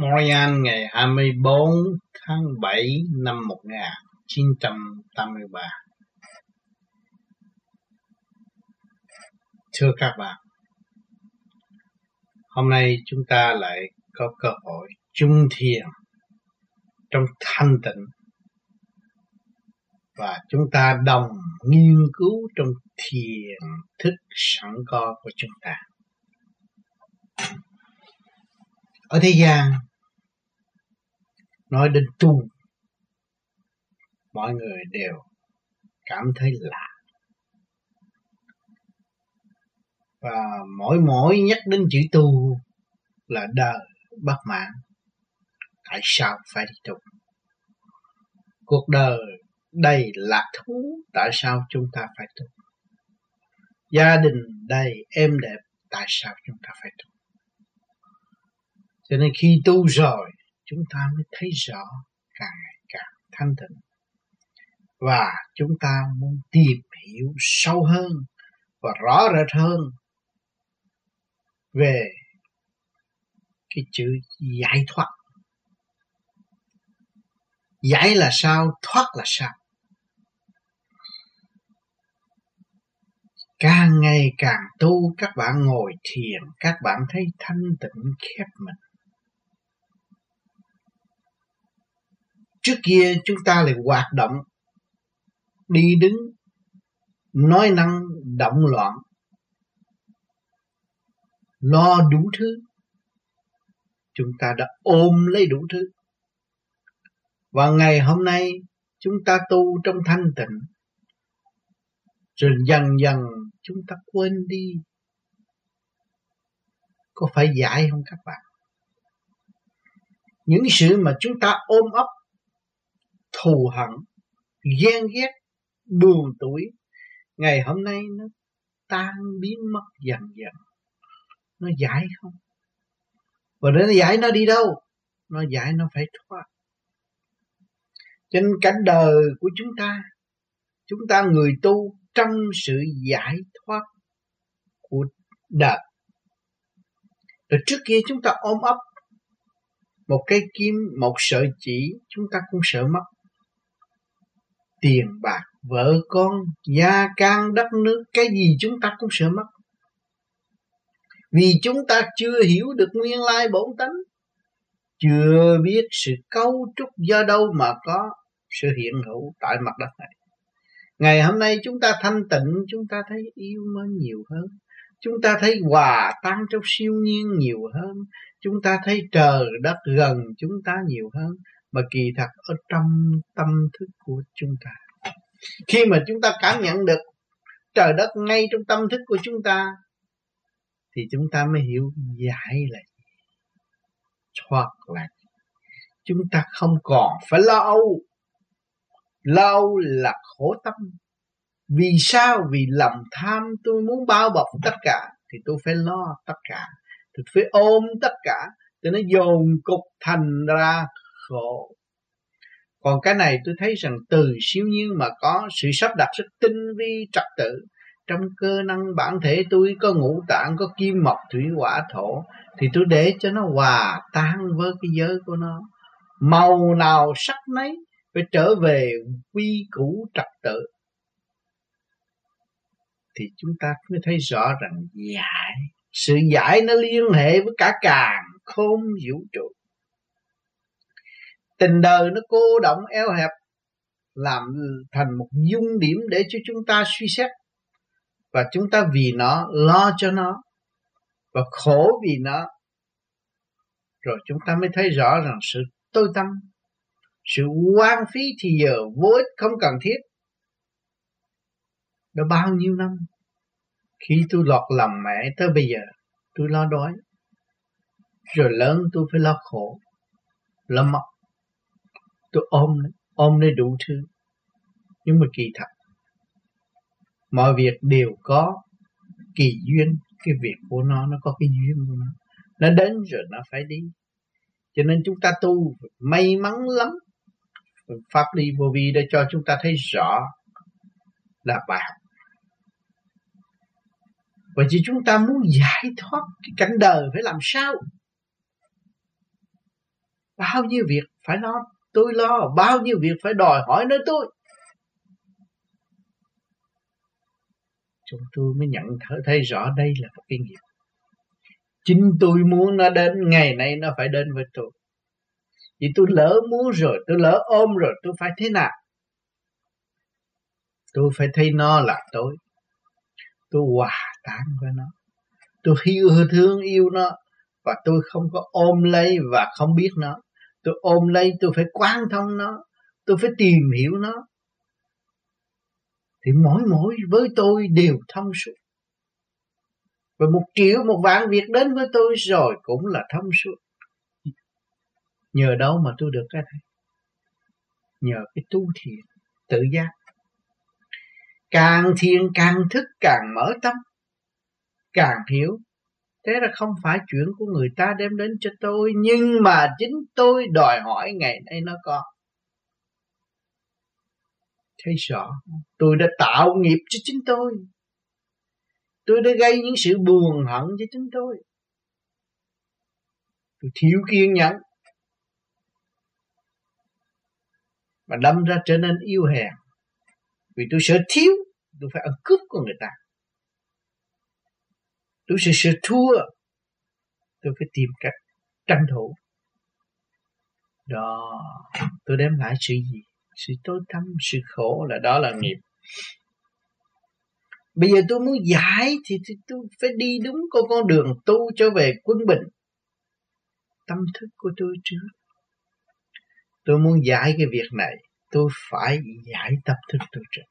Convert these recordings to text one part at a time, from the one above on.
Montreal ngày 24 tháng 7 năm 1983. Thưa các bạn, hôm nay chúng ta lại có cơ hội chung thiền trong thanh tịnh và chúng ta đồng nghiên cứu trong thiền thức sẵn có của chúng ta. Ở thế gian nói đến tu, mọi người đều cảm thấy lạ. Và mỗi mỗi nhắc đến chữ tu là đời bất mãn. Tại sao phải đi tu? Cuộc đời đầy lạc thú, tại sao chúng ta phải tu? Gia đình đầy êm đẹp, tại sao chúng ta phải tu? Cho nên khi tu rồi chúng ta mới thấy rõ càng ngày càng thanh tịnh. Và chúng ta muốn tìm hiểu sâu hơn và rõ rệt hơn về cái chữ giải thoát. Giải là sao, thoát là sao? Càng ngày càng tu, các bạn ngồi thiền, các bạn thấy thanh tịnh khép mình. Trước kia chúng ta lại hoạt động, đi đứng, nói năng, động loạn, lo đủ thứ. Chúng ta đã ôm lấy đủ thứ. Và ngày hôm nay chúng ta tu trong thanh tịnh. Rồi dần dần chúng ta quên đi. Có phải giải không các bạn? Những sự mà chúng ta ôm ấp thù hận, ghen ghét, buồn tuổi. Ngày hôm nay nó tan biến mất dần dần. Nó giải không? Và để nó giải nó đi đâu? Nó giải nó phải thoát. Trên cảnh đời của chúng ta chúng ta người tu trong sự giải thoát của đời. Rồi trước kia chúng ta ôm ấp một cây kim một sợi chỉ, chúng ta cũng sợ mất tiền bạc, vợ con, gia can, đất nước, cái gì chúng ta cũng sợ mất. Vì chúng ta chưa hiểu được nguyên lai bổn tánh, chưa biết sự cấu trúc do đâu mà có sự hiện hữu tại mặt đất này. Ngày hôm nay chúng ta thanh tịnh, chúng ta thấy yêu mến nhiều hơn. Chúng ta thấy hòa tan trong siêu nhiên nhiều hơn. Chúng ta thấy trời đất gần chúng ta nhiều hơn mà kỳ thật ở trong tâm thức của chúng ta. Khi mà chúng ta cảm nhận được trời đất ngay trong tâm thức của chúng ta, thì chúng ta mới hiểu giải là gì, thoát là gì. Chúng ta không còn phải lo âu. Lo âu là khổ tâm. Vì sao? Vì lòng tham tôi muốn bao bọc tất cả, thì tôi phải lo tất cả. Tôi phải ôm tất cả tôi nó dồn cục thành ra khổ. Còn cái này tôi thấy rằng từ siêu nhiên mà có sự sắp đặt rất tinh vi, trật tự. Trong cơ năng bản thể tôi có ngũ tạng, có kim, mộc, thủy, hỏa, thổ, thì tôi để cho nó hòa tan với cái giới của nó. Màu nào sắc nấy phải trở về quy củ trật tự. Thì chúng ta mới thấy rõ rằng giải, sự giải nó liên hệ với cả càng không vũ trụ tình đời nó cô động eo hẹp, làm thành một dung điểm để cho chúng ta suy xét. Và chúng ta vì nó lo cho nó, và khổ vì nó, rồi chúng ta mới thấy rõ rằng sự tôi tâm, sự quan phí thì giờ vô ích không cần thiết. Đã bao nhiêu năm, khi tôi lọt lòng mẹ tới bây giờ, tôi lo đói. Rồi lớn tôi phải lo khổ, lo mất tôi ôm ôm lấy đủ thứ, nhưng mà kỳ thật, mọi việc đều có kỳ duyên. Cái việc của nó nó có cái duyên của nó. Nó đến rồi nó phải đi. Cho nên chúng ta tu may mắn lắm. Pháp lý vô vi để cho chúng ta thấy rõ là bài học và chỉ chúng ta muốn giải thoát cái cảnh đời phải làm sao? Bao nhiêu việc phải lo tôi lo bao nhiêu việc phải đòi hỏi nơi tôi. Chúng tôi mới nhận thấy rõ đây là một cái nghiệp. Chính tôi muốn nó đến, ngày nay nó phải đến với tôi. Vì tôi lỡ muốn rồi, tôi lỡ ôm rồi, tôi phải thế nào? Tôi phải thấy nó là tôi. Tôi hòa tan với nó. Tôi yêu thương, yêu nó. Và tôi không có ôm lấy và không biết nó tôi ôm lấy, tôi phải quan thông nó, tôi phải tìm hiểu nó. Thì mỗi mỗi với tôi đều thông suốt. Và một triệu, một vạn việc đến với tôi rồi cũng là thông suốt. Nhờ đâu mà tôi được cái này? Nhờ cái tu thiền tự giác. Càng thiền càng thức, càng mở tâm, càng hiểu thế là không phải chuyện của người ta đem đến cho tôi, nhưng mà chính tôi đòi hỏi ngày nay nó có. Thấy rõ tôi đã tạo nghiệp cho chính tôi. Tôi đã gây những sự buồn hận cho chính tôi. Tôi thiếu kiên nhẫn. Mà đâm ra trở nên yêu hèn. Vì tôi sợ thiếu, tôi phải ăn cướp của người ta tôi sẽ sợ thua. Tôi phải tìm cách tranh thủ. Đó tôi đem lại sự gì? Sự tối tăm sự khổ là đó là nghiệp. Bây giờ tôi muốn giải thì, thì tôi phải đi đúng con con đường tu trở về quân bình. Tâm thức của tôi trước. Tôi muốn giải cái việc này. Tôi phải giải tâm thức tôi trước.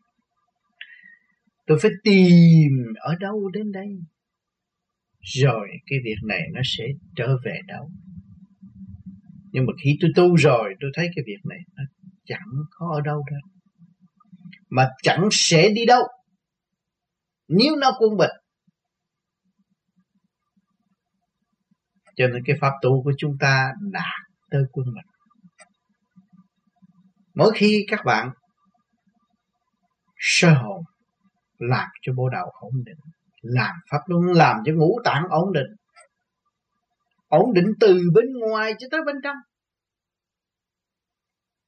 Tôi phải tìm ở đâu đến đây? Rồi cái việc này nó sẽ trở về đâu? Nhưng mà khi tôi tu rồi, tôi thấy cái việc này nó chẳng có ở đâu đâu. Mà chẳng sẽ đi đâu. Nếu nó quân bình. Cho nên cái pháp tu của chúng ta đạt tới quân bình. Mỗi khi các bạn sơ hồn, làm cho bộ đầu ổn định làm pháp luân làm cho ngũ tạng ổn định. Ổn định từ bên ngoài cho tới bên trong.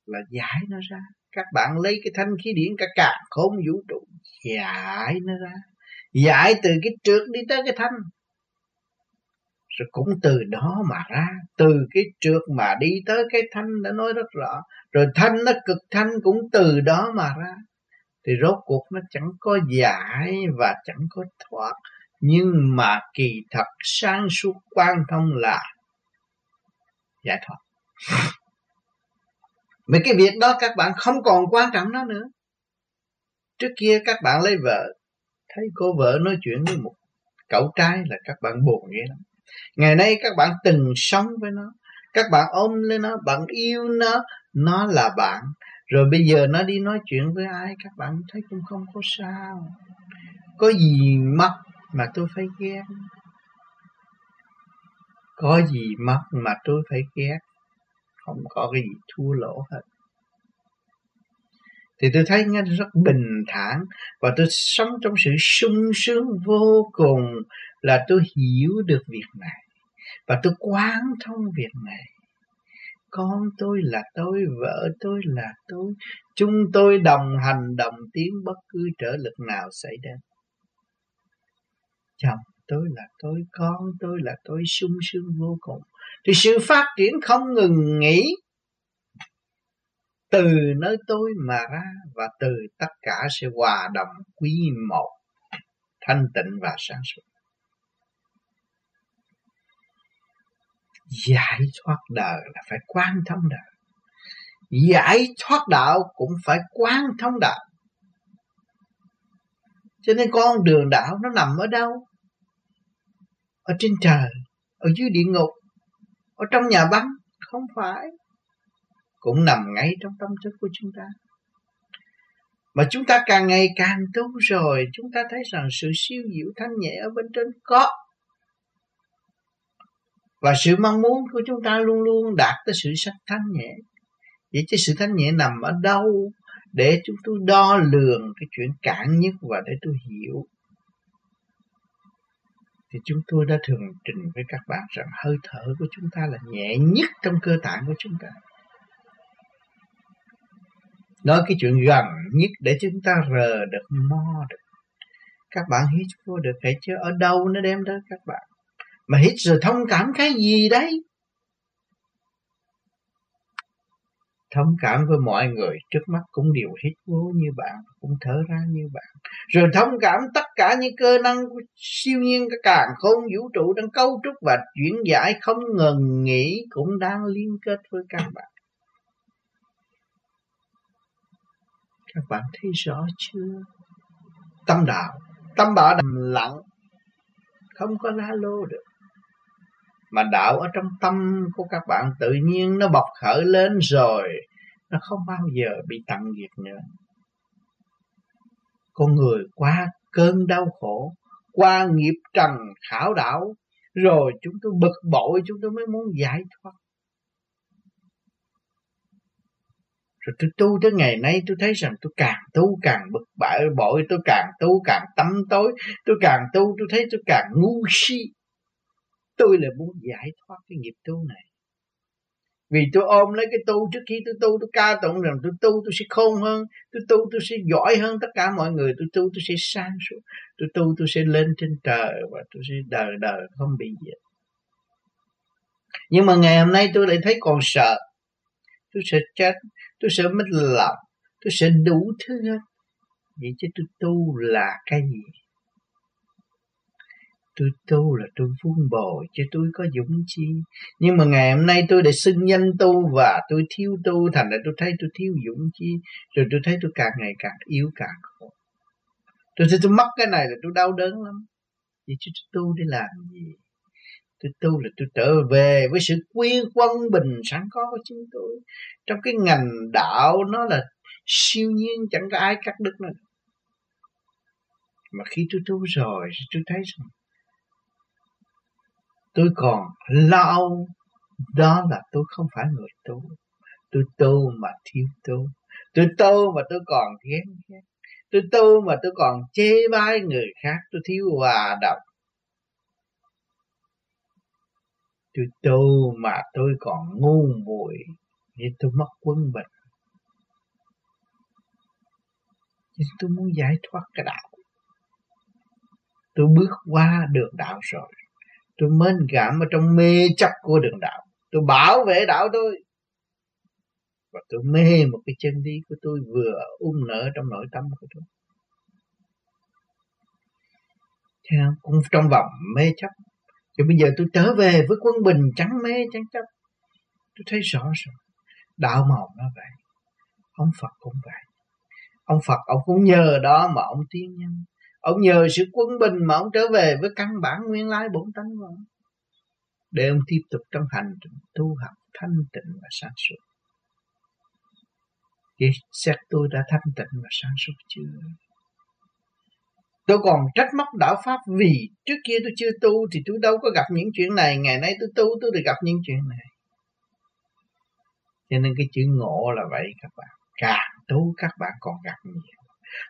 Là giải nó ra. Các bạn lấy cái thanh khí điển cả cả không vũ trụ, giải nó ra. Giải từ cái trượt đi tới cái thanh. Rồi cũng từ đó mà ra. Từ cái trượt mà đi tới cái thanh đã nói rất rõ. Rồi thanh nó cực thanh cũng từ đó mà ra thì rốt cuộc nó chẳng có giải và chẳng có thoát. Nhưng mà kỳ thật sáng suốt quan thông là giải thoát. Mấy cái việc đó các bạn không còn quan trọng nó nữa. Trước kia các bạn lấy vợ, thấy cô vợ nói chuyện với một cậu trai là các bạn buồn ghê lắm. Ngày nay các bạn từng sống với nó, các bạn ôm lên nó, bạn yêu nó nó là bạn rồi bây giờ nó đi nói chuyện với ai? Các bạn thấy cũng không có sao. Có gì mất mà tôi phải ghét? Có gì mất mà tôi phải ghét? Không có cái gì thua lỗ hết. Thì tôi thấy nó rất bình thản và tôi sống trong sự sung sướng vô cùng là tôi hiểu được việc này và tôi quán thông việc này con tôi là tôi, vợ tôi là tôi. Chúng tôi đồng hành, đồng tiến bất cứ trở lực nào xảy đến. Chồng tôi là tôi, con tôi là tôi, sung sướng vô cùng. Thì sự phát triển không ngừng nghỉ từ nơi tôi mà ra và từ tất cả sẽ hòa đồng quý một, thanh tịnh và sáng suốt. Giải thoát đời là phải quan thông đời giải thoát đạo cũng phải quan thông đạo. Cho nên con đường đạo nó nằm ở đâu? Ở trên trời, ở dưới địa ngục, ở trong nhà băng. Không phải. Cũng nằm ngay trong tâm thức của chúng ta. Mà chúng ta càng ngày càng tu rồi, chúng ta thấy rằng sự siêu diệu thanh nhẹ ở bên trên có và sự mong muốn của chúng ta luôn luôn đạt tới sự sắc thanh nhẹ. Vậy chứ sự thanh nhẹ nằm ở đâu để chúng tôi đo lường cái chuyện cản nhất và để tôi hiểu? Thì chúng tôi đã thường trình với các bạn rằng hơi thở của chúng ta là nhẹ nhất trong cơ tạng của chúng ta. Nói cái chuyện gần nhất để chúng ta rờ được, mo được. Các bạn hít vô được hay chứ ở đâu nó đem tới các bạn? Mà hít rồi thông cảm cái gì đấy? Thông cảm với mọi người trước mắt cũng đều hít vô như bạn, cũng thở ra như bạn. Rồi thông cảm tất cả những cơ năng của siêu nhiên cái càng không vũ trụ đang cấu trúc và chuyển giải không ngừng nghỉ cũng đang liên kết với các bạn. Các bạn thấy rõ chưa? Tâm đạo tâm đạo đầm lặng, không có la lô được mà đạo ở trong tâm của các bạn tự nhiên nó bộc khởi lên rồi, nó không bao giờ bị tận diệt nữa. Con người qua cơn đau khổ, qua nghiệp trần khảo đảo, rồi chúng tôi bực bội, chúng tôi mới muốn giải thoát. Rồi tôi tu tới ngày nay, tôi thấy rằng tôi càng tu càng bực bội bội tôi càng tu càng tâm tối, tôi càng tu, tôi thấy tôi càng ngu si tôi là muốn giải thoát cái nghiệp tu này. Vì tôi ôm lấy cái tu trước khi tôi tu, tôi ca tụng rằng tôi tu tôi sẽ khôn hơn, tôi tu tôi sẽ giỏi hơn tất cả mọi người, tôi tu tôi sẽ sang suốt, tôi tu tôi sẽ lên trên trời và tôi sẽ đời đời không bị diệt. Nhưng mà ngày hôm nay tôi lại thấy còn sợ. Tôi sợ chết, tôi sợ mất lòng, tôi sợ đủ thứ hết. Vậy chứ tôi tu là cái gì? Tôi tu là tôi vun bồi chứ tôi có dũng chi. Nhưng mà ngày hôm nay tôi để xưng danh tu và tôi thiếu tu, thành ra tôi thấy tôi thiếu dũng chi. Rồi tôi thấy tôi càng ngày càng yếu càng khổ. Tôi thấy tôi mất cái này là tôi đau đớn lắm. Vậy chứ tôi tu để làm gì? Tôi tu là tôi trở về với sự quy quân bình sẵn có của chúng tôi. Trong cái ngành đạo nó là siêu nhiên, chẳng có ai cắt đứt nó mà khi tôi tu rồi tôi thấy rằng tôi còn lo âu đó là tôi không phải người tu. Tôi tu mà thiếu tu. Tôi tu mà tôi còn ghen ghét. Tôi tu mà tôi còn chê bai người khác. Tôi thiếu hòa đồng. Tôi tu mà tôi còn ngu muội vì tôi mất quân bình. Nhưng tôi muốn giải thoát cái đạo. Tôi bước qua được đạo rồi tôi mến cảm ở trong mê chấp của đường đạo. Tôi bảo vệ đạo tôi. Và tôi mê một cái chân lý của tôi vừa ung nở trong nội tâm của tôi. Theo, cũng trong vòng mê chấp. Thì bây giờ tôi trở về với quân bình trắng mê trắng chấp. Tôi thấy rõ rồi. Đạo màu nó vậy. Ông phật cũng vậy. Ông phật ông cũng nhờ đó mà ông tiến nhân ông nhờ sự quân bình mà ông trở về với căn bản nguyên lai bổn tánh của ông để ông tiếp tục trong hành trình tu học thanh tịnh và sáng suốt Vậy xét tôi đã thanh tịnh và sáng suốt chưa Tôi còn trách móc đạo Pháp vì trước kia tôi chưa tu thì tôi đâu có gặp những chuyện này. Ngày nay tôi tu, tôi được gặp những chuyện này. Cho nên cái chữ ngộ là vậy, các bạn. Càng tu, các bạn còn gặp nhiều.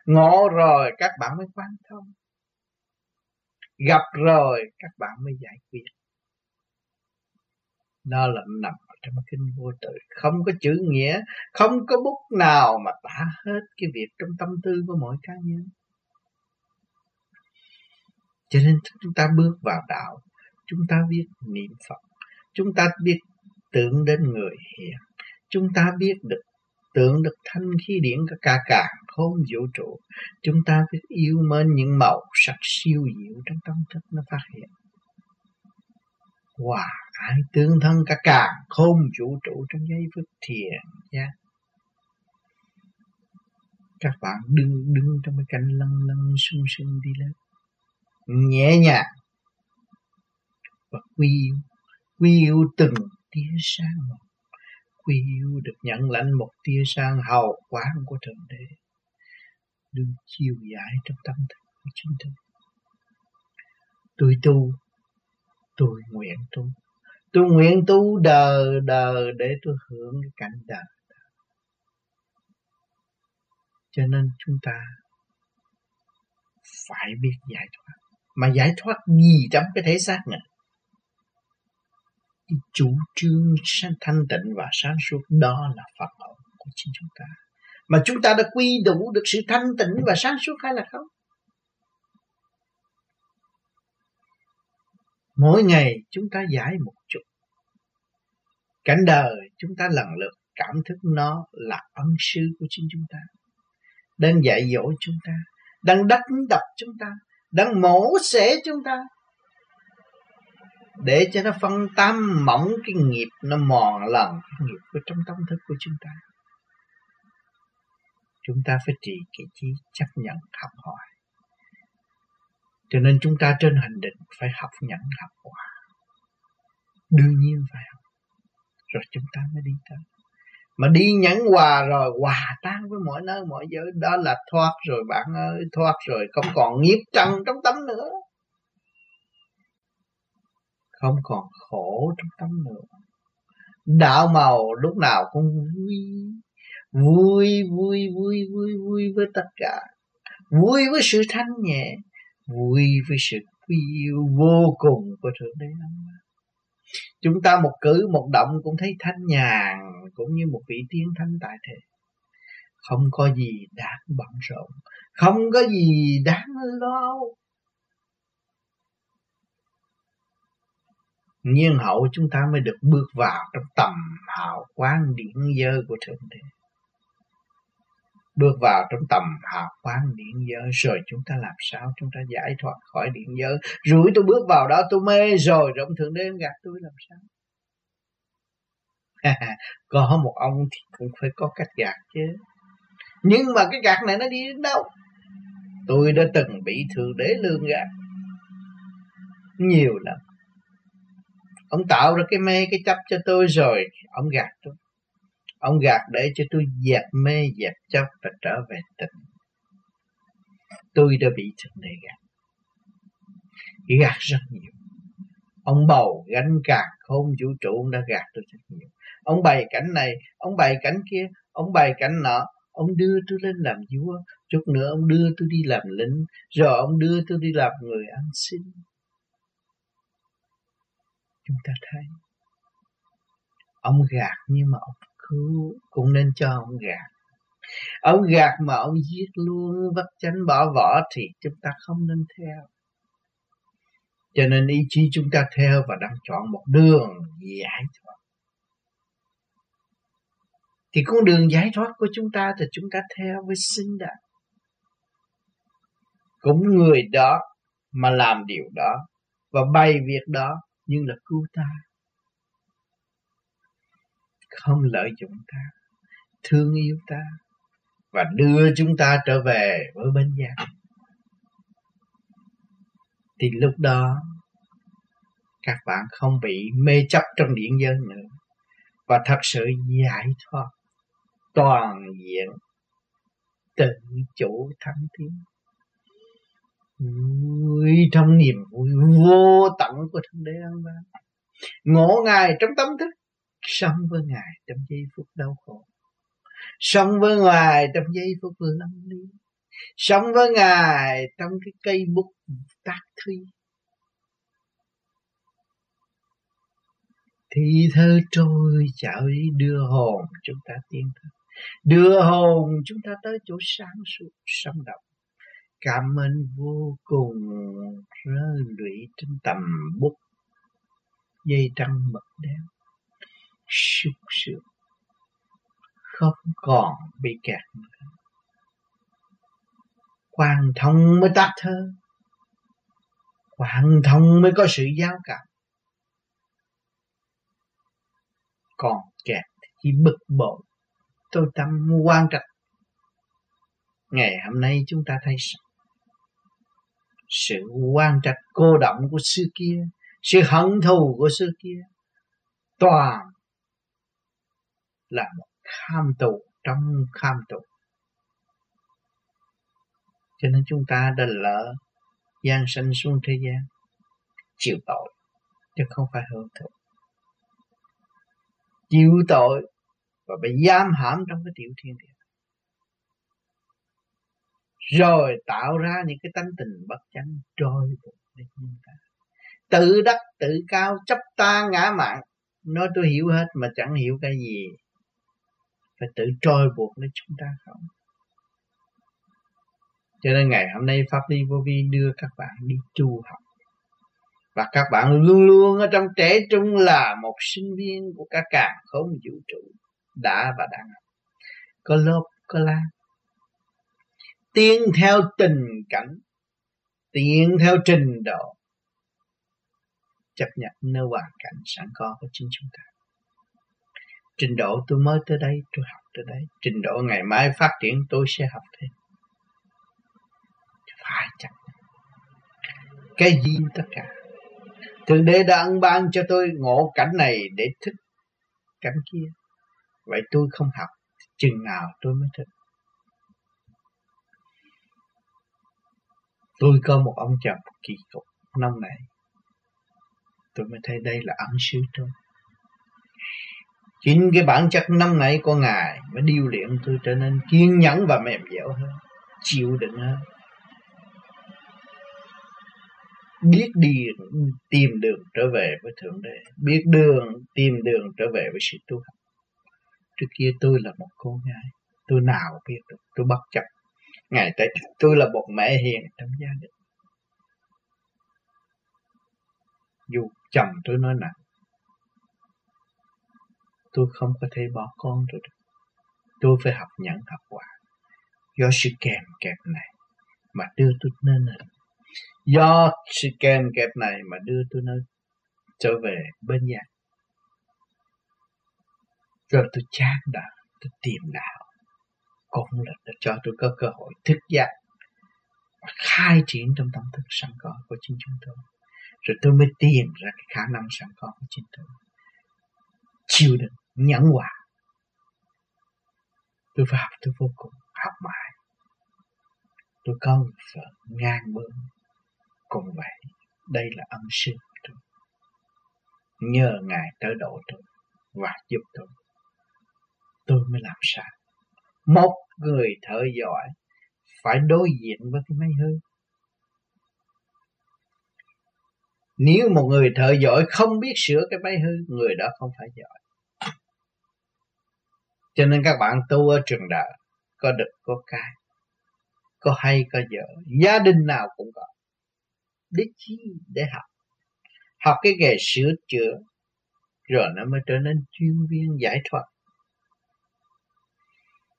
Ngộ rồi các bạn mới quan thông. Gặp rồi các bạn mới giải quyết. Đó là nằm ở trong kinh vô tự. Không có chữ nghĩa, không có bút nào mà tả hết cái việc trong tâm tư của mỗi cá nhân. Cho nên chúng ta bước vào đạo, chúng ta biết niệm Phật, chúng ta biết tưởng đến người hiền, chúng ta biết được tưởng được thanh khí điển cả cả cả khôn vũ trụ. Chúng ta phải yêu mến những màu sắc siêu diệu trong tâm thức nó phát hiện. Hòa wow, ai tương thân cả cả khôn vũ trụ trong giây phút thiền giác. Các bạn đứng đứng trong cái cảnh lân lân sung sung đi lên. Nhẹ nhàng và quy yêu quy yêu từng tia sáng một quy yêu được nhận lãnh một tia sáng hào quang của thượng đế. Đừng chiều giải trong tâm thức của chính tôi tôi tu, tôi nguyện tu. Tôi nguyện tu đời đời để tôi hưởng cái cảnh đời cho nên chúng ta phải biết giải thoát. Mà giải thoát gì trong cái thể xác này? Cái chủ trương thanh tịnh và sáng suốt, đó là Phật hậu của chính chúng ta. Mà chúng ta đã quy đủ được sự thanh tịnh và sáng suốt hay là không? Mỗi ngày chúng ta giải một chút. Cảnh đời chúng ta lần lượt cảm thức nó là ân sư của chính chúng ta. Đang dạy dỗ chúng ta, đang đắp đập chúng ta, đang mổ xẻ chúng ta để cho nó phân tâm mỏng cái nghiệp nó mòn lần cái nghiệp của trong tâm thức của chúng ta. Chúng ta phải trì cái trí chấp nhận, học hỏi. Cho nên chúng ta trên hành định phải học nhận, học hòa. Đương nhiên phải học. Rồi chúng ta mới đi tới. Mà đi nhẫn hòa rồi, hòa tan với mọi nơi, mọi giới. Đó là thoát rồi bạn ơi, thoát rồi không còn nghiệp trần trong tâm nữa không còn khổ trong tâm nữa. Đạo màu lúc nào cũng vui vui vui vui vui vui với tất cả. Vui với sự thanh nhẹ, vui với sự quý yêu vô cùng của thượng đế chúng ta một cử, một động cũng thấy thanh nhàn cũng như một vị tiên thanh tại thế. Không có gì đáng bận rộn, không có gì đáng lo nhiên hậu chúng ta mới được bước vào trong tầm hào quang điển dơ của thượng đế. Bước vào trong tầm hào quang điện giới, rồi chúng ta làm sao? Chúng ta giải thoát khỏi điện giới. Rủi tôi bước vào đó, tôi mê rồi rồi ông thượng đế gạt tôi, làm sao? Có một ông thì cũng phải có cách gạt chứ. Nhưng mà cái gạt này nó đi đến đâu? Tôi đã từng bị thượng đế lương gạt nhiều lắm ông tạo ra cái mê, cái chấp cho tôi rồi. Ông gạt tôi. Ông gạt để cho tôi dẹp mê, dẹp chấp và trở về tịnh tôi đã bị thượng đế gạt. Gạt rất nhiều. Ông bầu gánh gạt không vũ trụ, ông đã gạt tôi rất nhiều. Ông bày cảnh này, ông bày cảnh kia, ông bày cảnh nọ. Ông đưa tôi lên làm vua. Chút nữa ông đưa tôi đi làm lính. Rồi ông đưa tôi đi làm người ăn xin chúng ta thấy. Ông gạt nhưng mà ông cứu, cũng nên cho ông gạt. Ông gạt mà ông giết luôn, vắt chánh bỏ vỏ thì chúng ta không nên theo. Cho nên ý chí chúng ta theo và đang chọn một đường giải thoát. Thì con đường giải thoát của chúng ta thì chúng ta theo với sinh đạt cũng người đó mà làm điều đó và bày việc đó nhưng là cứu ta. Không lợi dụng ta, thương yêu ta và đưa chúng ta trở về với bên gia. Thì lúc đó, các bạn không bị mê chấp trong điện dân nữa và thật sự giải thoát toàn diện tự chủ thắng tiến vui trong niềm vui vô tận của thượng đế an ban ngộ ngài trong tâm thức, sống với ngài trong giây phút đau khổ. Sống với ngài trong giây phút lâm ly sống với ngài trong cái cây bút tác thi. Thì thơ trôi chảo đi đưa hồn chúng ta tiến tới. Đưa hồn chúng ta tới chỗ sáng suốt, sống động cảm ơn vô cùng rơi lụy trên tầm bút, dây trăng mật đen. Sung sướng không còn bị kẹt nữa. Quan thông mới tắt thơ. Quan thông mới có sự giao cảm. Còn kẹt thì chỉ bực bội. Tôi tâm quan trọng ngày hôm nay chúng ta thấy sự quan trạch cô động của xưa kia, sự hận thù của xưa kia, toàn là một kham tù, trong kham tù. Cho nên chúng ta đã lỡ gian sanh xuống thế gian, chịu tội, chứ không phải hưởng thụ. Chịu tội và bị giam hãm trong cái tiểu thiên địa rồi tạo ra những cái tánh tình bất chánh trôi để nhìn ta. Tự đắc, tự cao, chấp ta ngã mạng nói tôi hiểu hết mà chẳng hiểu cái gì. Phải tự trôi buộc nó chúng ta không? Cho nên ngày hôm nay pháp lý vô vi đưa các bạn đi tu học. Và các bạn luôn luôn ở trong trẻ trung là một sinh viên của các càng không vũ trụ đã và đang có lớp, có lan tiến theo tình cảnh, tiến theo trình độ. Chấp nhận nơi hoàn cảnh sẵn có của chính chúng ta. Trình độ tôi mới tới đây, tôi học tới đây. Trình độ ngày mai phát triển, tôi sẽ học thêm. Phải chấp cái gì tất cả? Thượng đế đã ân ban cho tôi ngộ cảnh này để thích cảnh kia. Vậy tôi không học, chừng nào tôi mới thích? Tôi có một ông chồng kỳ cục năm nay, tôi mới thấy đây là ẩn sứ tôi. Chính cái bản chất năm nay của ngài mới điêu luyện tôi trở nên kiên nhẫn và mềm dẻo hơn chịu đựng hơn. Biết đi tìm đường trở về với thượng đế biết đường tìm đường trở về với sự tu học trước kia tôi là một cô gái tôi nào biết được tôi bất chấp ngày tới tôi là một mẹ hiền trong gia đình. Dù chồng tôi nói nặng, tôi không có thể bỏ con tôi được. Tôi phải học nhẫn, học quả. Do sự kèm kẹp này mà đưa tôi nơi này. Do sự kèm kẹp này mà đưa tôi nơi trở về bên nhà rồi tôi chán đã tôi tìm đạo cũng là để cho tôi có cơ hội thức giác và khai triển trong tâm thức sẵn có của chính chúng tôi. Rồi tôi mới tìm ra cái khả năng sẵn có của chính tôi. Chịu đựng nhẫn hòa. Tôi phải học tôi vô cùng học mãi. Tôi có một vợ ngang bướng. Cũng vậy, đây là ân sư của tôi. Nhờ ngài tới độ tôi và giúp tôi tôi mới làm sao một người thợ giỏi phải đối diện với cái máy hư. Nếu một người thợ giỏi không biết sửa cái máy hư, người đó không phải giỏi. Cho nên các bạn tu ở trường đời có được có cái, có hay, có dở. Gia đình nào cũng có. Để chi để học. Học cái nghề sửa chữa, rồi nó mới trở nên chuyên viên giải thoát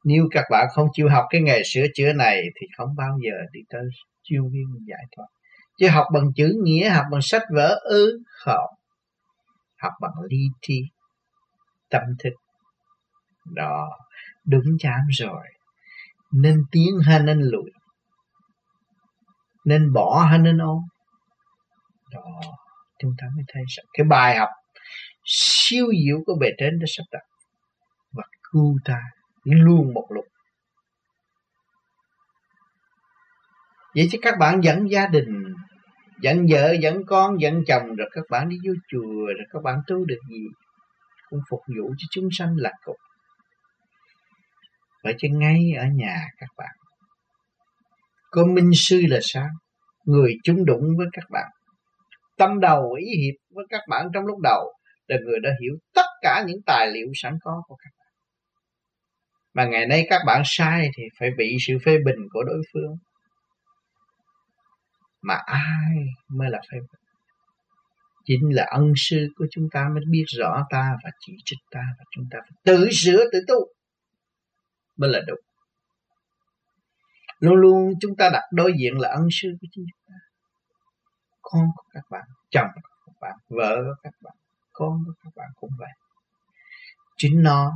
nếu các bạn không chịu học cái nghề sửa chữa này thì không bao giờ đi tới chiêu viên giải thoát chứ học bằng chữ nghĩa, học bằng sách vở, ư không học bằng ly thi tâm thức. Đó, đúng chám rồi. Nên tiến hay nên lùi? Nên bỏ hay nên ôm? Đó, chúng ta mới thấy rằng cái bài học siêu diệu của bề trên đã sắp đặt và cứu ta luôn một lúc. Vậy chứ các bạn dẫn gia đình, dẫn vợ, dẫn con, dẫn chồng, rồi các bạn đi vô chùa, rồi các bạn tu được gì? Cũng phục vụ cho chúng sanh là cục. Vậy chứ ngay ở nhà các bạn, có minh sư là sao? Người chung đụng với các bạn, tâm đầu ý hiệp với các bạn trong lúc đầu, là người đã hiểu tất cả những tài liệu sẵn có của các bạn mà ngày nay các bạn sai thì phải bị sự phê bình của đối phương. Mà ai mới là phê bình? Chính là ân sư của chúng ta mới biết rõ ta và chỉ trích ta và chúng ta phải tự sửa tự tu mới là đúng. Luôn luôn chúng ta đặt đối diện là ân sư của chính chúng ta. Con của các bạn, chồng của các bạn, vợ của các bạn, con của các bạn cũng vậy. Chính nó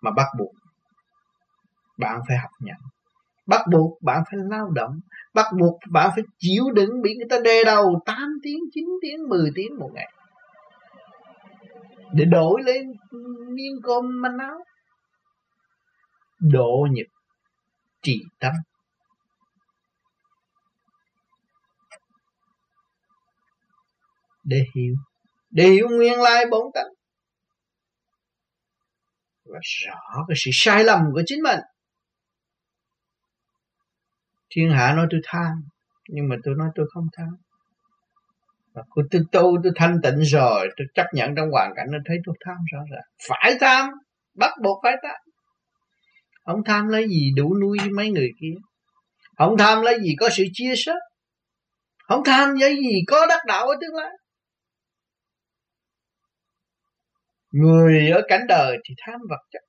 mà bắt buộc bạn phải học nhận bắt buộc bạn phải lao động, bắt buộc bạn phải chịu đựng bị người ta đè đầu 8 tiếng 9 tiếng 10 tiếng một ngày. Để đổi lên miếng cơm manh áo. Độ nhịp trì tâm. Để hiểu. Để hiểu nguyên lai bổn tánh. Và rõ cái sự sai lầm của chính mình thiên hạ nói tôi tham, nhưng mà tôi nói tôi không tham. Và tôi tu tôi thanh tịnh rồi, tôi chấp nhận trong hoàn cảnh nó thấy tôi tham rõ ràng. Phải tham, bắt buộc phải tham. Không tham lấy gì đủ nuôi mấy người kia. Không tham lấy gì có sự chia sẻ. Không tham lấy gì có đắc đạo ở tương lai. Người ở cảnh đời thì tham vật chất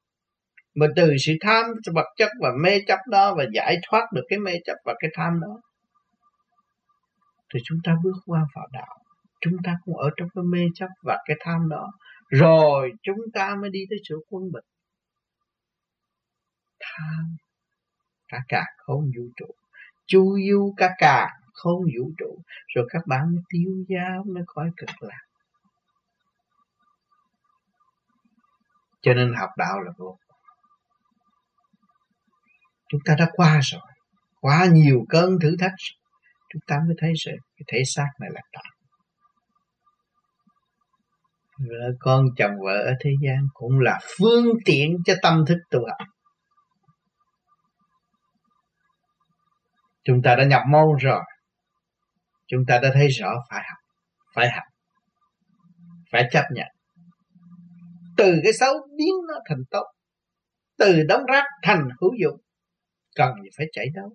mà từ sự tham vật chất và mê chấp đó và giải thoát được cái mê chấp và cái tham đó, thì chúng ta bước qua vào đạo. Chúng ta cũng ở trong cái mê chấp và cái tham đó. Rồi chúng ta mới đi tới sự quân bình. Tham, cả cả không vũ trụ. Chu du cả cả không vũ trụ. Rồi các bạn mới tiêu dao, mới khỏi cực lạc. Cho nên học đạo là vô chúng ta đã qua rồi. Qua nhiều cơn thử thách chúng ta mới thấy sự, cái thể xác này là tạm. Vợ con chồng vợ ở thế gian cũng là phương tiện cho tâm thức tu học. Chúng ta đã nhập môn rồi. Chúng ta đã thấy rõ phải học phải học, phải chấp nhận. Từ cái xấu biến nó thành tốt. Từ đóng rác thành hữu dụng cần gì phải chạy đâu.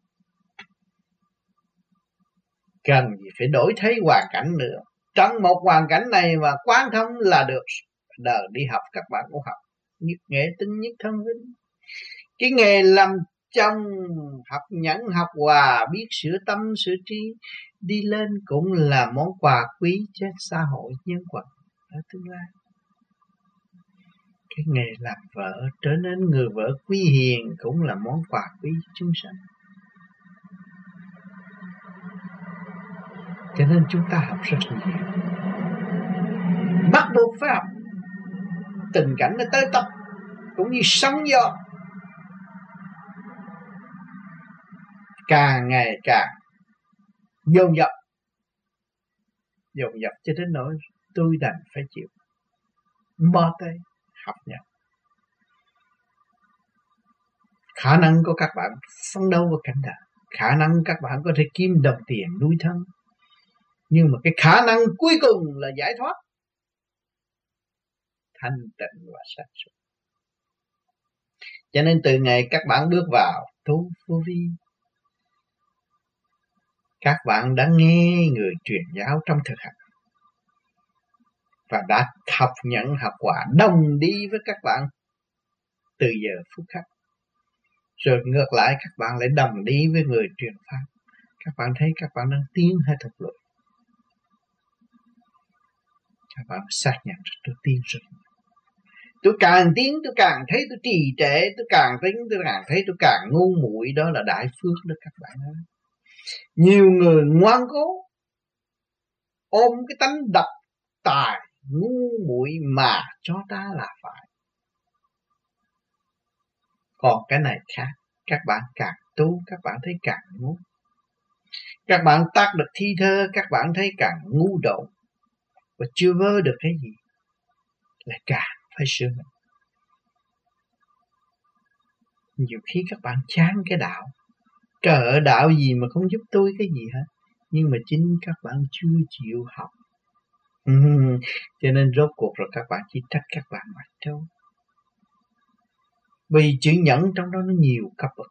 Cần gì phải đổi thấy hoàn cảnh nữa. Trong một hoàn cảnh này mà quán thông là được. Đời đi học, các bạn cũng học. Nhất nghệ tinh, nhất thân vinh cái nghề làm trong học nhẫn, học hòa biết sửa tâm, sửa trí, đi lên cũng là món quà quý cho xã hội nhân vật ở tương lai cái nghề làm vợ trở nên người vợ quý hiền cũng là món quà quý chúng sanh. Cho nên chúng ta học rất nhiều. Bắt buộc phải học. Tình cảnh nó tới tập cũng như sóng gió. Càng ngày càng dồn dập. Dồn dập cho đến nỗi tôi đành phải chịu. Bỏ tay học nhận khả năng của các bạn phấn đấu và cảnh đời khả năng các bạn có thể kiếm đồng tiền nuôi thân. Nhưng mà cái khả năng cuối cùng là giải thoát. Thanh tịnh và sáng suốt. Cho nên từ ngày các bạn bước vào tu vô vi, các bạn đã nghe người truyền giáo trong thực hành và đã học nhận học quả đồng đi với các bạn từ giờ phút khắc. Rồi ngược lại, các bạn lại đồng đi với người truyền pháp. Các bạn thấy các bạn đang tiến hay thụt lùi các bạn xác nhận rằng tôi tiến rồi tôi càng tiến tôi càng thấy tôi trì trệ, tôi càng tiến tôi càng thấy tôi càng ngu muội. Đó là đại phước đó các bạn ơi. Nhiều người ngoan cố ôm cái tánh độc tài ngu muội mà cho ta là phải. Còn cái này khác, các bạn càng tu, các bạn thấy càng ngu. Các bạn tác được thi thơ, các bạn thấy càng ngu độn và chưa vơ được cái gì là càng phải sửa mình. Nhiều khi các bạn chán cái đạo, cỡ đạo gì mà không giúp tôi cái gì hết. Nhưng mà chính các bạn chưa chịu học cho nên rốt cuộc rồi các bạn chỉ trách các bạn mà thôi. Vì chữ nhẫn trong đó nó nhiều cấp bậc.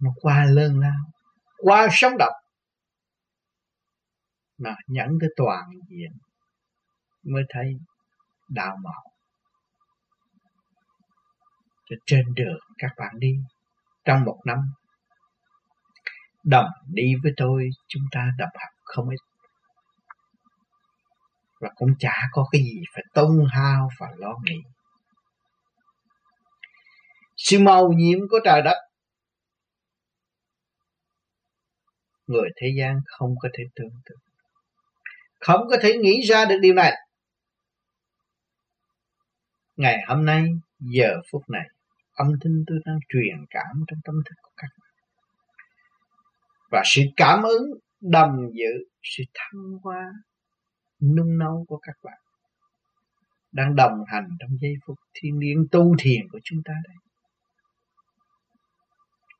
Nó qua lơn lao qua sống động. Mà nhẫn tới toàn diện mới thấy đạo mạo. Trên đường các bạn đi, trong một năm đồng đi với tôi, chúng ta đọc học không ít và cũng chả có cái gì phải tông hao và lo nghĩ. Sự màu nhiệm của trời đất. Người thế gian không có thể tưởng tượng. Không có thể nghĩ ra được điều này. Ngày hôm nay, giờ phút này, âm thanh tôi đang truyền cảm trong tâm thức của các bạn. Và sự cảm ứng đầm dự, sự thăng hoa nung nấu của các bạn, đang đồng hành trong giây phút thiên liêng tu thiền của chúng ta đây.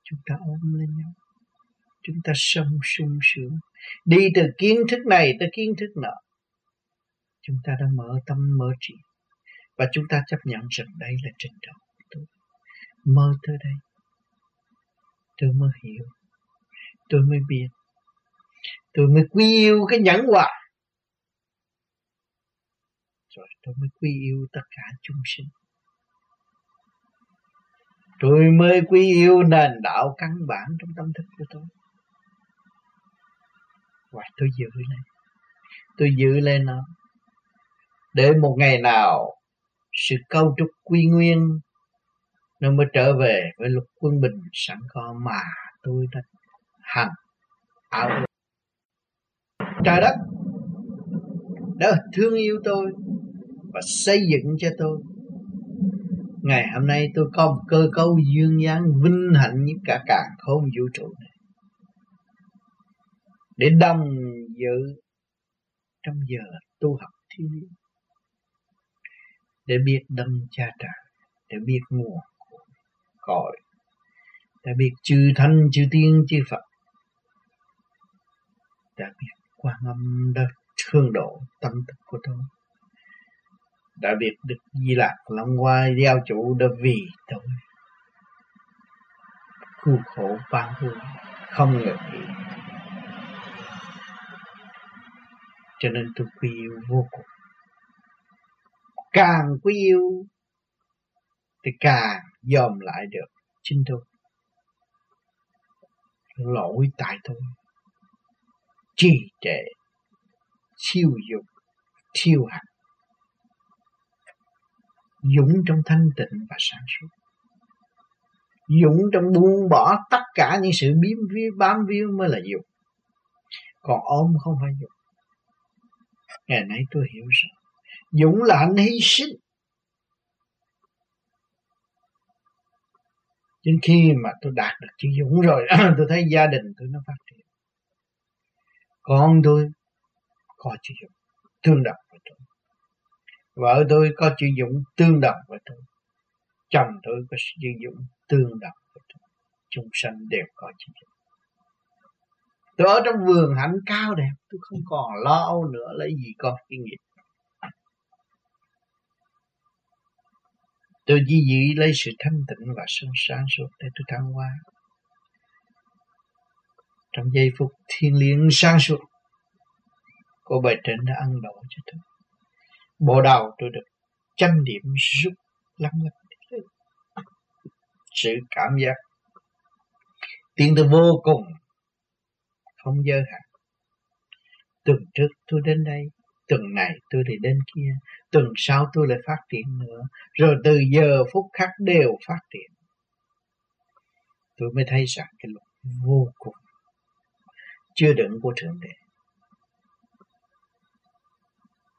Chúng ta ôm lên nhau, chúng ta sống sung sướng. Đi từ kiến thức này tới kiến thức nọ, chúng ta đã mở tâm mở trí. Và chúng ta chấp nhận rằng đây là trình độ của tôi. Mơ tới đây, tôi mới hiểu, tôi mới biết, tôi mới quý yêu cái nhẫn hòa rồi tôi mới quy yêu tất cả chúng sinh. Tôi mới quy yêu nền đạo căn bản trong tâm thức của tôi. Và tôi giữ lên tôi giữ lên nó. Để một ngày nào sự câu trúc quy nguyên nó mới trở về với lục quân bình sẵn có mà tôi đã hành. Ảo trời đất! Đã thương yêu tôi và xây dựng cho tôi. Ngày hôm nay tôi có một cơ cấu dương dáng vinh hạnh như cả cả không vũ trụ này. Để đồng dự trong giờ tu học thiên liêng để biết đâm cha trả, để biết nguồn cội để biết chư thanh chư tiên, chư phật. Đã biết quan âm đã thương độ tâm thức của tôi đã biết được di lạc long hoa giao chủ đã vì tôi khu khổ ban vui, không ngờ nghĩ cho nên tôi quý yêu vô cùng. Càng quý yêu thì càng dòm lại được chính tôi. Lỗi tại tôi. Trì trệ siêu dục thiêu hạnh dũng trong thanh tịnh và sáng suốt. Dũng trong buông bỏ tất cả những sự biếm víu, bám víu mới là dũng. Còn ôm không phải dũng. Ngày nay tôi hiểu rồi dũng là anh hy sinh. Đến khi mà tôi đạt được chữ dũng rồi, tôi thấy gia đình tôi nó phát triển. Con tôi có chữ dũng, thương đồng với tôi vợ tôi có chữ dũng tương đồng với tôi. Chồng tôi có chữ dũng tương đồng với tôi. Chúng sanh đều có chữ dũng tôi ở trong vườn hạnh cao đẹp, tôi không còn lo âu nữa, lấy gì có cái nghiệp. Tôi di dị lấy sự thanh tịnh và sự sáng suốt để tôi thăng hoa. Trong giây phút thiên liêng sáng suốt, cô bài trên đã ăn đổ cho tôi bộ đầu tôi được chánh điểm rút lắm lắm sự cảm giác. Tiến tới vô cùng không giới hạn tuần trước tôi đến đây, tuần này tôi thì đến kia, tuần sau tôi lại phát triển nữa. Rồi từ giờ phút khác đều phát triển. Tôi mới thấy rằng cái luật vô cùng chưa đựng của thượng đế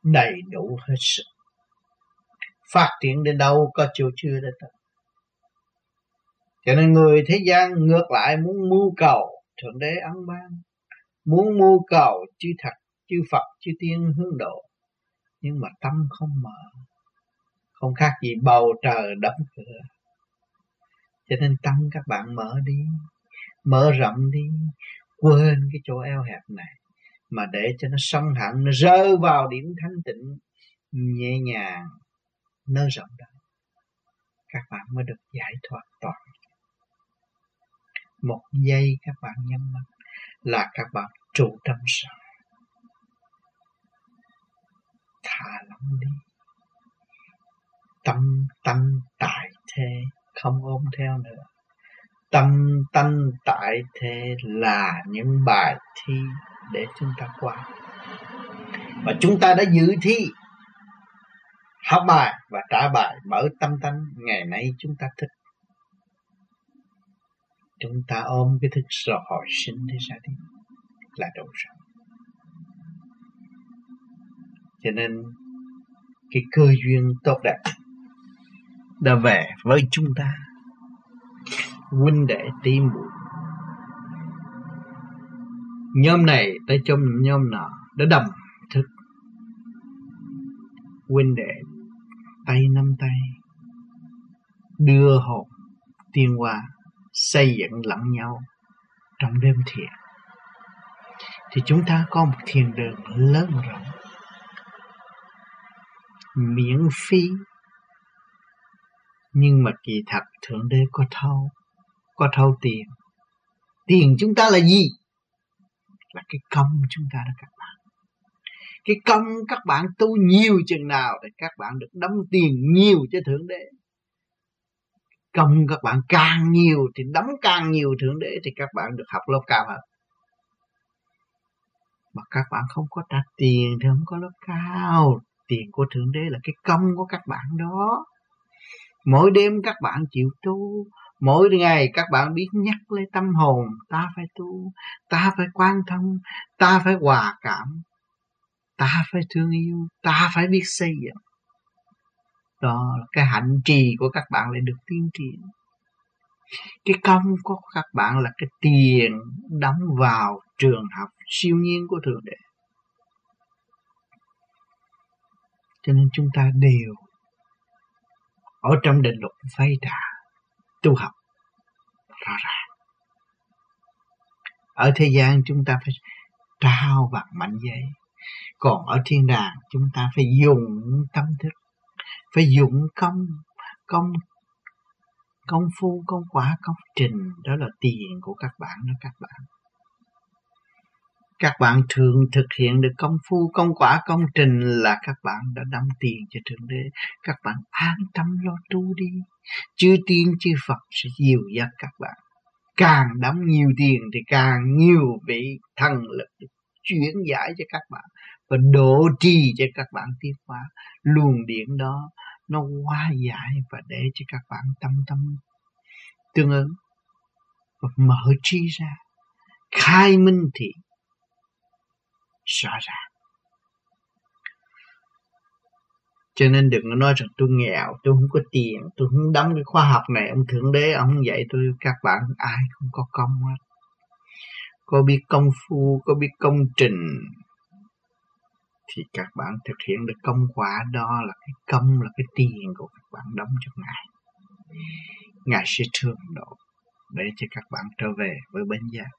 đầy đủ hết sức. Phát triển đến đâu có chỗ chưa đến đâu. Cho nên người thế gian ngược lại muốn mưu cầu, thượng đế ân ban, muốn mưu cầu chư thật, chư phật, chư tiên hướng độ, nhưng mà tâm không mở, không khác gì bầu trời đóng cửa. Cho nên tâm các bạn mở đi, mở rộng đi, quên cái chỗ eo hẹp này mà để cho nó song hẳn nó rơi vào điểm thanh tịnh, nhẹ nhàng nơi rộng đó các bạn mới được giải thoát toàn một giây các bạn nhắm mắt là các bạn trụ tâm sở thả lỏng đi. Tâm tâm tại thế, không ôm theo nữa. Tâm tâm tại thế là những bài thi để chúng ta qua. Và chúng ta đã dự thi, học bài và trả bài mở tâm tánh. Ngày nay chúng ta thích chúng ta ôm cái thức rồi hồi sinh để ra đi là đủ rồi. Cho nên cái cơ duyên tốt đẹp đã về với chúng ta. Huynh đệ tim muội nhóm này tới chôm nhóm nọ, đã đồng thức. Huynh đệ, tay nắm tay, đưa hồn tiên qua xây dựng lẫn nhau trong đêm thiền. Thì chúng ta có một thiền đường lớn rộng, miễn phí, nhưng mà kỳ thật thượng đế có thâu có thâu tiền. Tiền chúng ta là gì? Là cái công chúng ta đó các bạn cái công các bạn tu nhiều chừng nào thì các bạn được đóng tiền nhiều cho thượng đế. Công các bạn càng nhiều thì đóng càng nhiều thượng đế thì các bạn được học lớp cao hơn. Mà các bạn không có trả tiền thì không có lớp cao. Tiền của thượng đế là cái công của các bạn đó. Mỗi đêm các bạn chịu tu mỗi ngày các bạn biết nhắc lấy tâm hồn, ta phải tu, ta phải quan thông, ta phải hòa cảm, ta phải thương yêu, ta phải biết xây dựng. Đó là cái hạnh trì của các bạn lại được tiến triển cái công của các bạn là cái tiền đóng vào trường học siêu nhiên của thượng đế. Cho nên chúng ta đều ở trong định luật vay trả tu học. Rõ ràng. Ở thế gian chúng ta phải trao bằng mạnh giấy. Còn ở thiên đàng chúng ta phải dùng tâm thức, phải dụng công công công phu, công quả, công trình. Đó là tiền của các bạn đó các bạn các bạn thường thực hiện được công phu, công quả, công trình là các bạn đã đóng tiền cho thượng đế. Các bạn an tâm lo tu đi. Chư tiên, chư phật sẽ dìu dắt các bạn. Càng đóng nhiều tiền thì càng nhiều vị thần lực chuyển giải cho các bạn và độ trì cho các bạn tiến hóa. Luồng điện đó nó hóa giải và để cho các bạn tâm tâm tương ứng và mở trí ra. Khai minh thị rõ ràng cho nên đừng có nói rằng tôi nghèo, tôi không có tiền, tôi không đóng cái khoa học này. Ông thượng đế, ông dạy tôi, các bạn, ai không có công hết. Có biết công phu, có biết công trình, thì các bạn thực hiện được công quả đó là cái công, là cái tiền của các bạn đóng cho ngài. Ngài sẽ thương độ để cho các bạn trở về với bên giác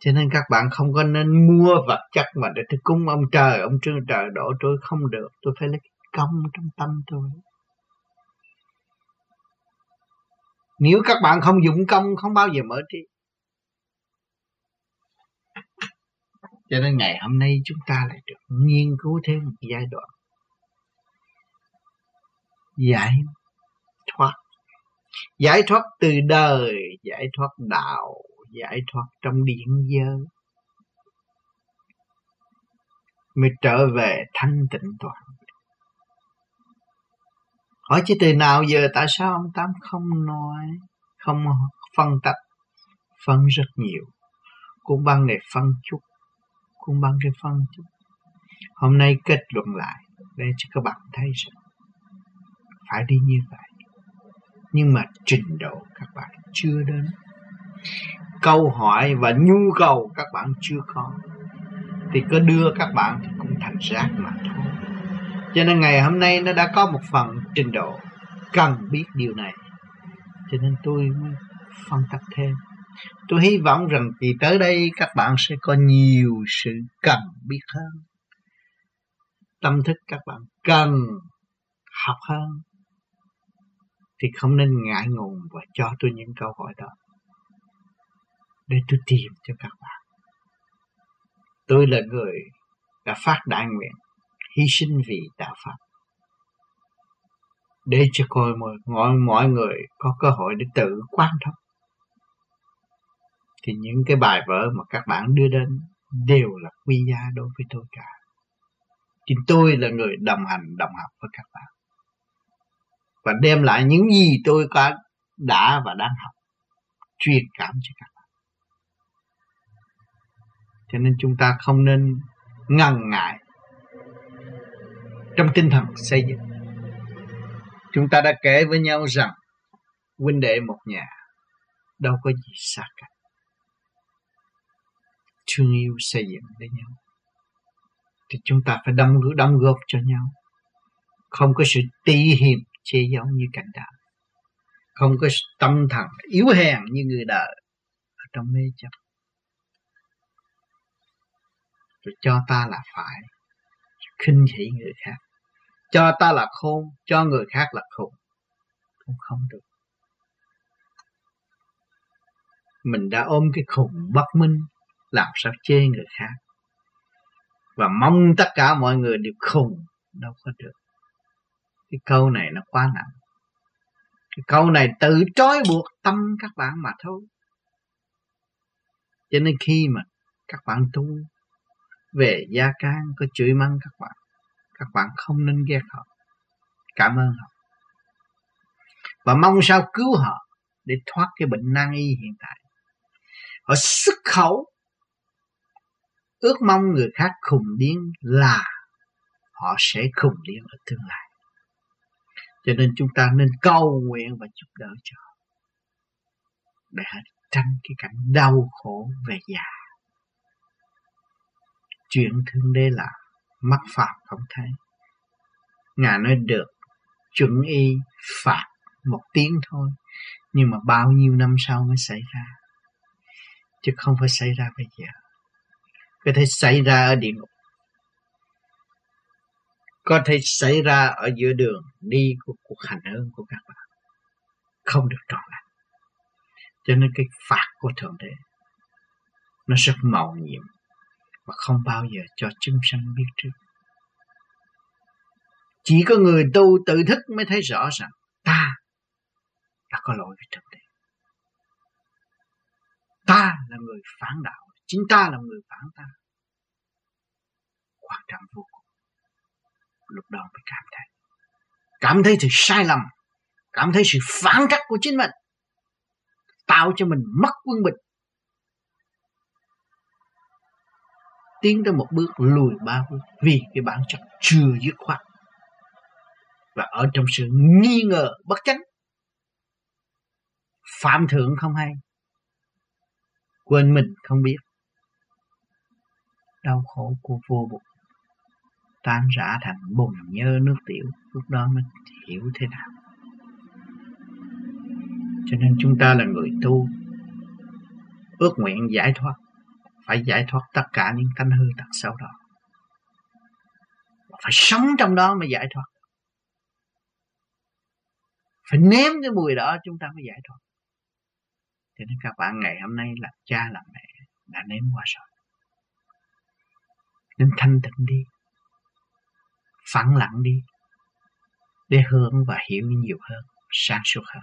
cho nên các bạn không có nên mua vật chất mà để tôi cúng ông trời. Ông trương trời đổ tôi không được. Tôi phải lấy công trong tâm tôi. Nếu các bạn không dụng công, không bao giờ mở trí. Cho nên ngày hôm nay chúng ta lại được nghiên cứu thêm một giai đoạn. Giải thoát. Giải thoát từ đời, giải thoát đạo giải thoát trong điện giới. Mới trở về thanh tịnh toàn. Hỏi chứ từ nào giờ, tại sao ông tám không nói, không phân tách phân rất nhiều. Cũng băng này phân chút, cũng băng cái phân chút. Hôm nay kết luận lại, để cho các bạn thấy rằng phải đi như vậy. Nhưng mà trình độ các bạn chưa đến câu hỏi và nhu cầu các bạn chưa có, thì cứ đưa các bạn thì cũng thành rác mà thôi. Cho nên ngày hôm nay nó đã có một phần trình độ cần biết điều này. Cho nên tôi mới phân tích thêm. Tôi hy vọng rằng kỳ tới đây các bạn sẽ có nhiều sự cần biết hơn. Tâm thức các bạn cần học hơn. Thì không nên ngại ngùng và cho tôi những câu hỏi đó để tôi tìm cho các bạn. Tôi là người đã phát đại nguyện hy sinh vì đạo Phật để cho coi mọi, mọi người có cơ hội để tự quan thông thì những cái bài vở mà các bạn đưa đến đều là quý giá đối với tôi cả. Chính tôi là người đồng hành, đồng học với các bạn. Và đem lại những gì tôi có đã và đang học, truyền cảm cho các bạn cho nên chúng ta không nên ngần ngại trong tinh thần xây dựng. Chúng ta đã kể với nhau rằng huynh đệ một nhà đâu có gì xa cách thương yêu xây dựng với nhau. Thì chúng ta phải đóng đóng góp cho nhau. Không có sự tị hiềm che giấu như cảnh đạo. Không có tâm thần yếu hèn như người đời trong mê chấp rồi cho ta là phải khinh thị người khác. Cho ta là khôn, cho người khác là khùng. Cũng không được. Mình đã ôm cái khùng bất minh, làm sao chê người khác? Và mong tất cả mọi người đều khùng, đâu có được. Cái câu này nó quá nặng. Cái câu này tự trói buộc tâm các bạn mà thôi. Cho nên khi mà các bạn tu về gia can, có chửi mắng các bạn. Các bạn không nên ghét họ. Cảm ơn họ. Và mong sao cứu họ để thoát cái bệnh nan y hiện tại. Họ xuất khẩu. Ước mong người khác khùng điên là họ sẽ khùng điên ở tương lai. Cho nên chúng ta nên cầu nguyện và giúp đỡ cho để họ tránh cái cảnh đau khổ về già chuyện thương đế là mắc phạt không thấy. Ngài nói được, chuẩn y phạt một tiếng thôi, nhưng mà bao nhiêu năm sau mới xảy ra? Chứ không phải xảy ra bây giờ. Có thể xảy ra ở địa ngục. Có thể xảy ra ở giữa đường, đi của cuộc hành hương của các bạn. Không được trọn lành. Cho nên cái phạt của thượng đế, nó rất màu nhiệm và không bao giờ cho chúng sanh biết trước. Chỉ có người tu tự thức mới thấy rõ rằng ta đã có lỗi với trật tự. ta là người phản đạo, chính ta là người phản ta. Quan trọng vô cùng, lúc đó mới cảm thấy. Cảm thấy sự sai lầm, cảm thấy sự phản trắc của chính mình, tạo cho mình mất quân bình. Tiến tới một bước lùi ba bước vì cái bản chất chưa dứt khoát. Và ở trong sự nghi ngờ bất chánh, phạm thượng không hay, quên mình không biết, đau khổ của vô bụng, tan rã thành bùn nhơ nước tiểu, lúc đó mới hiểu thế nào. Cho nên chúng ta là người tu, ước nguyện giải thoát phải giải thoát tất cả những tánh hư tật xấu đó. Phải sống trong đó mới giải thoát. Phải nếm cái mùi đó chúng ta mới giải thoát. Cho nên các bạn, ngày hôm nay là cha là mẹ đã nếm qua rồi. Nên thanh tịnh đi. Phẳng lặng đi. Để hướng và hiểu nhiều hơn, sáng suốt hơn.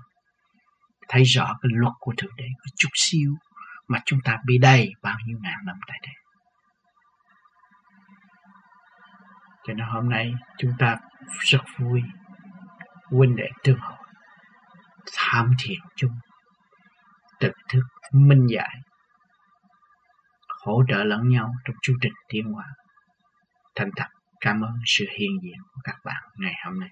Thấy rõ cái luật của thượng đế có chút xíu mà chúng ta bị đầy bao nhiêu ngàn năm tại đây. Cho nên hôm nay chúng ta rất vui, huynh đệ tương hội tham thiện chung, tự thức minh giải, hỗ trợ lẫn nhau trong chu trình tiến hóa. Thành thật, cảm ơn sự hiện diện của các bạn ngày hôm nay.